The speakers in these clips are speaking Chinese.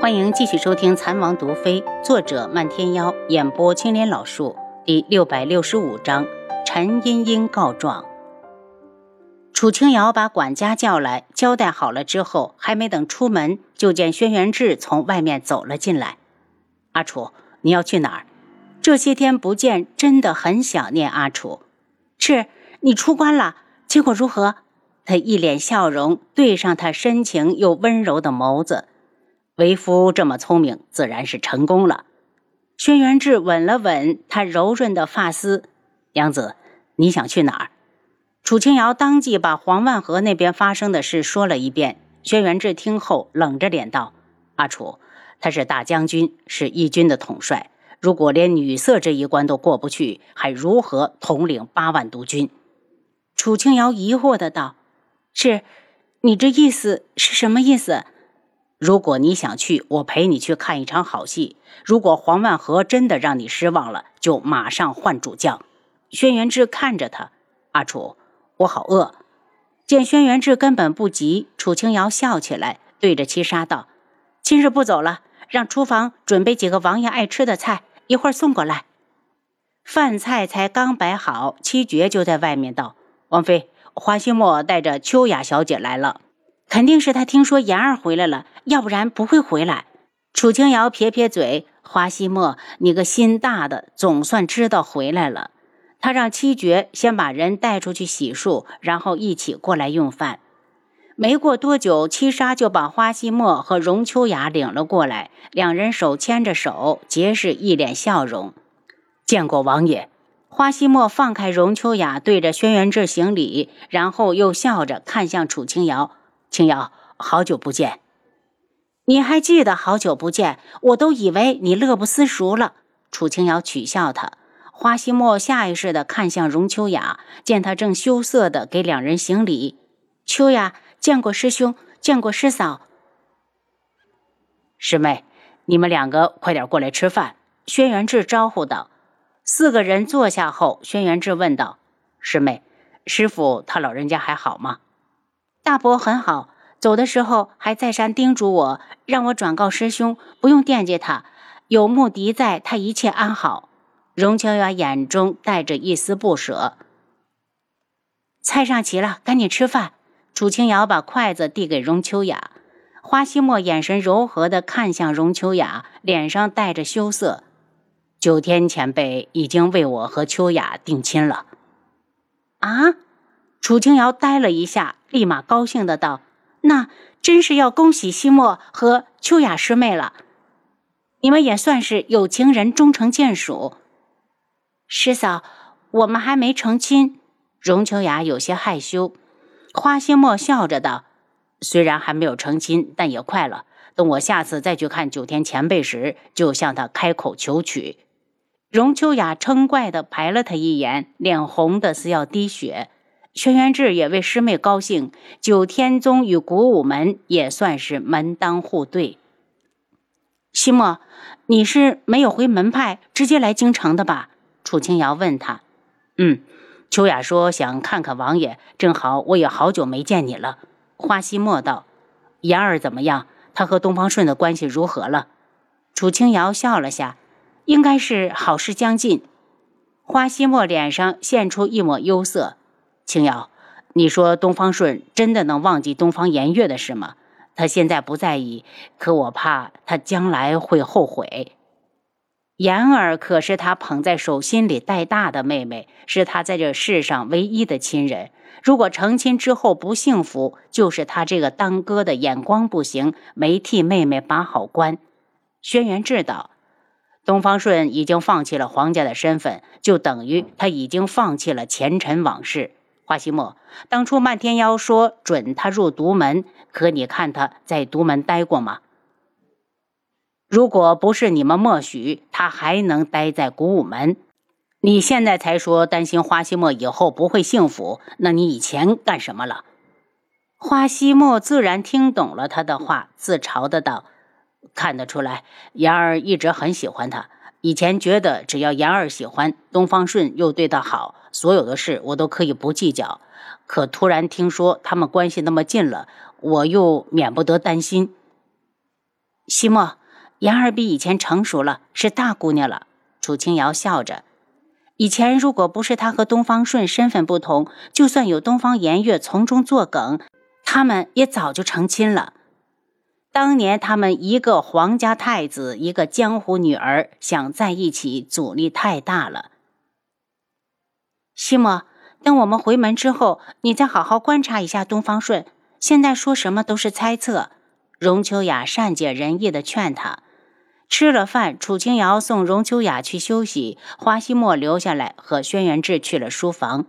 欢迎继续收听《残王毒妃》，作者漫天妖，演播青莲老树，第六百六十五章：陈茵茵告状。楚清瑶把管家叫来，交代好了之后，还没等出门，就见轩辕志从外面走了进来。阿楚，你要去哪儿？这些天不见，真的很想念阿楚。是，你出关了，结果如何？他一脸笑容，对上他深情又温柔的眸子。为夫这么聪明，自然是成功了。轩辕志吻了吻他柔润的发丝。娘子，你想去哪儿？楚清瑶当即把黄万和那边发生的事说了一遍。轩辕志听后冷着脸道：“阿楚，他是大将军，是义军的统帅。如果连女色这一关都过不去，还如何统领八万督军？”楚清瑶疑惑的道：“是，你这意思是什么意思？”如果你想去，我陪你去看一场好戏。如果黄万和真的让你失望了，就马上换主将。轩辕志看着他，阿楚，我好饿。见轩辕志根本不急，楚清瑶笑起来，对着七杀道：“今日不走了，让厨房准备几个王爷爱吃的菜，一会儿送过来。”饭菜才刚摆好，七绝就在外面道：“王妃，花心墨带着秋雅小姐来了。”肯定是他听说妍儿回来了，要不然不会回来。楚清瑶撇撇嘴：“花希墨，你个心大的，总算知道回来了。”他让七绝先把人带出去洗漱，然后一起过来用饭。没过多久，七杀就把花希墨和荣秋雅领了过来，两人手牵着手，皆是一脸笑容。见过王爷。花希墨放开荣秋雅，对着轩辕志行礼，然后又笑着看向楚清瑶。青瑶，好久不见，你还记得好久不见？我都以为你乐不思蜀了。楚青瑶取笑他。花希墨下意识地看向荣秋雅，见他正羞涩地给两人行礼。秋雅见过师兄，见过师嫂。师妹，你们两个快点过来吃饭。轩辕志招呼道。四个人坐下后，轩辕志问道：“师妹，师傅他老人家还好吗？”大伯很好，走的时候还再三叮嘱我，让我转告师兄，不用惦记他，有穆迪在，他一切安好。荣秋雅眼中带着一丝不舍。菜上齐了，赶紧吃饭。楚清瑶把筷子递给荣秋雅，花希墨眼神柔和的看向荣秋雅，脸上带着羞涩。九天前辈已经为我和秋雅定亲了。啊？楚清瑶呆了一下，立马高兴的道：“那真是要恭喜西莫和秋雅师妹了，你们也算是有情人终成眷属。”师嫂，我们还没成亲。荣秋雅有些害羞。花心墨笑着道：“虽然还没有成亲，但也快了。等我下次再去看九天前辈时，就向他开口求娶。”荣秋雅嗔怪的排了他一眼，脸红的似要滴血。轩辕志也为师妹高兴，九天宗与古武门也算是门当户对。西莫，你是没有回门派，直接来京城的吧？楚清瑶问他。嗯，秋雅说想看看王爷，正好我也好久没见你了。花希墨道。言儿怎么样？他和东方顺的关系如何了？楚清瑶笑了下，应该是好事将近。花希墨脸上现出一抹忧色。青瑶，你说东方顺真的能忘记东方颜月的事吗？他现在不在意，可我怕他将来会后悔。妍儿可是他捧在手心里带大的妹妹，是他在这世上唯一的亲人。如果成亲之后不幸福，就是他这个当哥的眼光不行，没替妹妹把好关。轩辕志道，东方顺已经放弃了皇家的身份，就等于他已经放弃了前尘往事。花希墨，当初漫天妖说准他入独门，可你看他在独门待过吗？如果不是你们默许，他还能待在古武门？你现在才说担心花希墨以后不会幸福，那你以前干什么了？花希墨自然听懂了他的话，自嘲的道：“看得出来，言儿一直很喜欢他。以前觉得只要言儿喜欢东方顺，又对他好。”所有的事我都可以不计较，可突然听说他们关系那么近了，我又免不得担心。西莫，言儿比以前成熟了，是大姑娘了。楚清瑶笑着。以前如果不是他和东方顺身份不同，就算有东方颜月从中作梗，他们也早就成亲了。当年他们一个皇家太子，一个江湖女儿，想在一起，阻力太大了。西莫，等我们回门之后，你再好好观察一下东方顺。现在说什么都是猜测。荣秋雅善解人意的劝他。吃了饭，楚清瑶送荣秋雅去休息，花希墨留下来和轩辕志去了书房。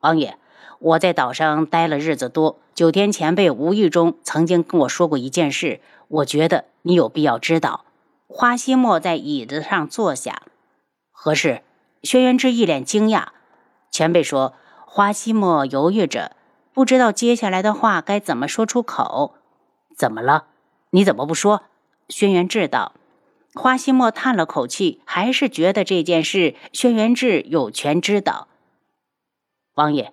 王爷，我在岛上待了日子多，九天前辈无意中曾经跟我说过一件事，我觉得你有必要知道。花希墨在椅子上坐下。何事？轩辕志一脸惊讶。前辈说，花希墨犹豫着，不知道接下来的话该怎么说出口。怎么了？你怎么不说？轩辕志道。花希墨叹了口气，还是觉得这件事轩辕志有权知道。王爷，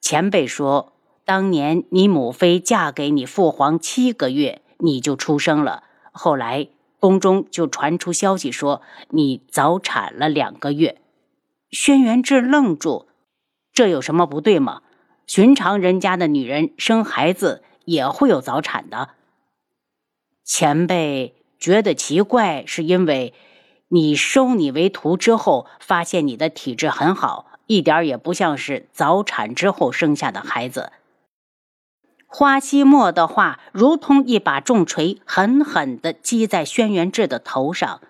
前辈说，当年你母妃嫁给你父皇七个月，你就出生了。后来宫中就传出消息说你早产了两个月。轩辕志愣住，这有什么不对吗？寻常人家的女人生孩子也会有早产的。前辈。觉得奇怪，是因为你收你为徒之后，发现你的体质很好，一点也不像是早产之后生下的孩子。花希墨的话如同一把重锤，狠狠地击在轩辕志的头上。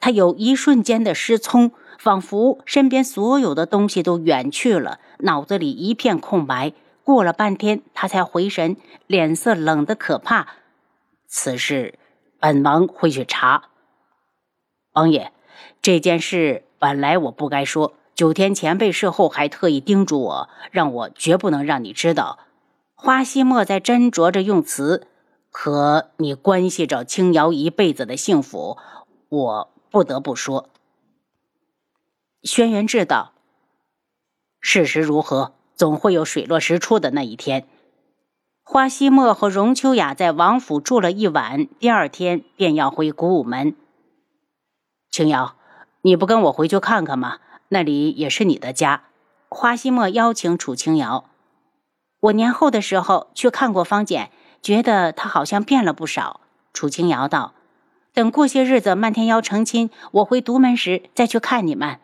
他有一瞬间的失聪，仿佛身边所有的东西都远去了，脑子里一片空白。过了半天，他才回神，脸色冷得可怕。此事。本王会去查。王爷，这件事本来我不该说。九天前辈事后还特意叮嘱我，让我绝不能让你知道。花希墨在斟酌着用词，可你关系着青瑶一辈子的幸福，我不得不说。轩辕志道：“事实如何？总会有水落石出的那一天。”花希墨和荣秋雅在王府住了一晚，第二天便要回古武门。青瑶，你不跟我回去看看吗？那里也是你的家。花希墨邀请楚青瑶。我年后的时候去看过方简，觉得她好像变了不少。楚青瑶道：“等过些日子漫天妖成亲，我回独门时再去看你们。”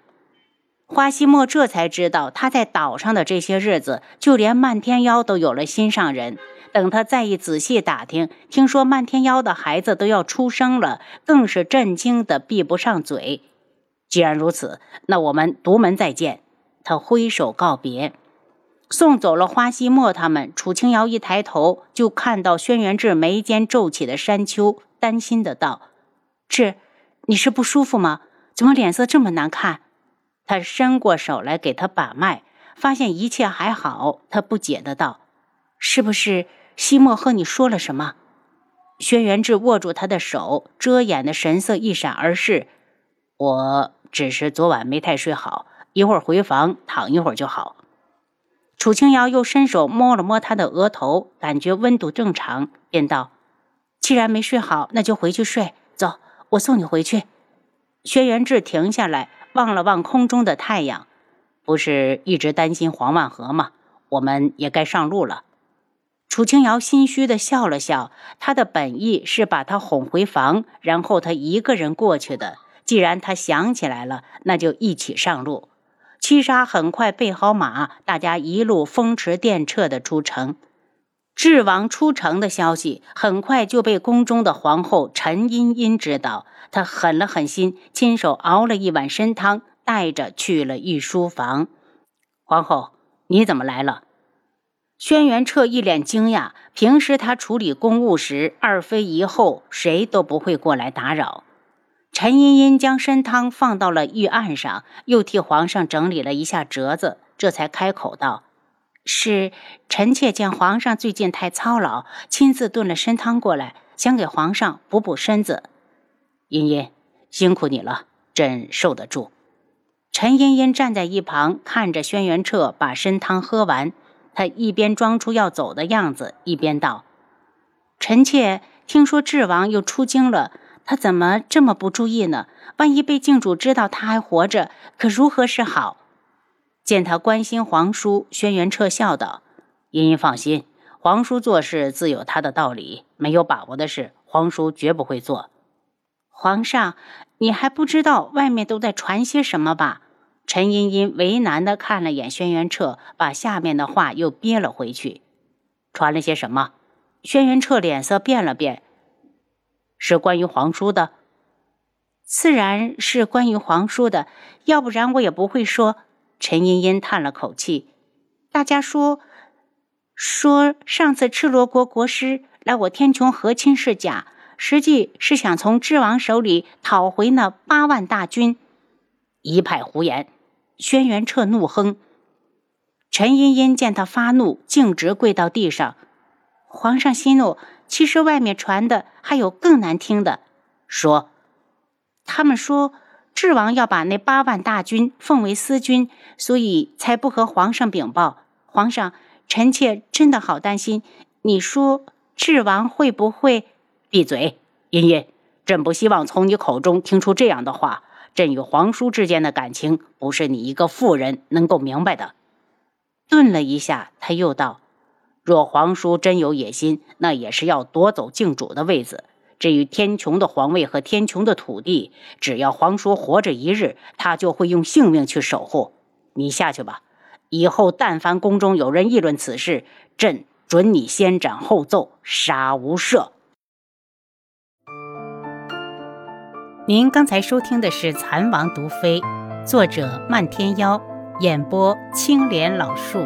花希墨这才知道，他在岛上的这些日子，就连漫天妖都有了心上人。等他再一仔细打听，听说漫天妖的孩子都要出生了，更是震惊的闭不上嘴。既然如此，那我们独门再见。他挥手告别，送走了花希墨他们。楚清瑶一抬头，就看到轩辕志眉间皱起的山丘，担心的道：“志，你是不舒服吗？怎么脸色这么难看？”他伸过手来给他把脉，发现一切还好。他不解的道：“是不是？”西莫和你说了什么？轩辕志握住他的手，遮掩的神色一闪而逝。我只是昨晚没太睡好，一会儿回房躺一会儿就好。楚清瑶又伸手摸了摸他的额头，感觉温度正常，便道：“既然没睡好，那就回去睡。走，我送你回去。”轩辕志停下来，望了望空中的太阳，不是一直担心黄万和吗？我们也该上路了。楚清瑶心虚的笑了笑，他的本意是把他哄回房，然后他一个人过去的。既然他想起来了，那就一起上路。七杀很快备好马，大家一路风驰电掣的出城。智王出城的消息很快就被宫中的皇后陈茵茵知道，她狠了狠心，亲手熬了一碗参汤，带着去了御书房。皇后，你怎么来了？轩辕彻一脸惊讶，平时他处理公务时，二妃一后谁都不会过来打扰。陈茵茵将参汤放到了御案上，又替皇上整理了一下折子，这才开口道：“是臣妾见皇上最近太操劳，亲自炖了参汤过来，想给皇上补补身子。”茵茵，辛苦你了，朕受得住。陈茵茵站在一旁，看着轩辕彻把参汤喝完。他一边装出要走的样子，一边道：“臣妾听说智王又出京了，他怎么这么不注意呢？万一被靖主知道他还活着，可如何是好？见他关心皇叔，轩辕彻笑道：“茵茵放心，皇叔做事自有他的道理，没有把握的事，皇叔绝不会做。”皇上，你还不知道外面都在传些什么吧？陈茵茵为难地看了眼轩辕彻，把下面的话又憋了回去。传了些什么？轩辕彻脸色变了变。是关于皇叔的，自然是关于皇叔的，要不然我也不会说。陈茵茵叹了口气，大家说，说上次赤罗国国师来我天穹和亲是假，实际是想从智王手里讨回那八万大军。一派胡言！轩辕彻怒哼。陈茵茵见他发怒，径直跪到地上。皇上息怒。其实外面传的还有更难听的，说他们说智王要把那八万大军奉为私军，所以才不和皇上禀报。皇上，臣妾真的好担心。你说智王会不会？闭嘴，茵茵！朕不希望从你口中听出这样的话。朕与皇叔之间的感情，不是你一个妇人能够明白的。顿了一下，他又道。若皇叔真有野心，那也是要夺走靖主的位子。至于天穹的皇位和天穹的土地，只要皇叔活着一日，他就会用性命去守护。你下去吧，以后但凡宫中有人议论此事，朕准你先斩后奏，杀无赦。您刚才收听的是《蚕王毒妃》，作者漫天妖，演播青莲老树。